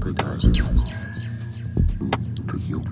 jeopardizing for you.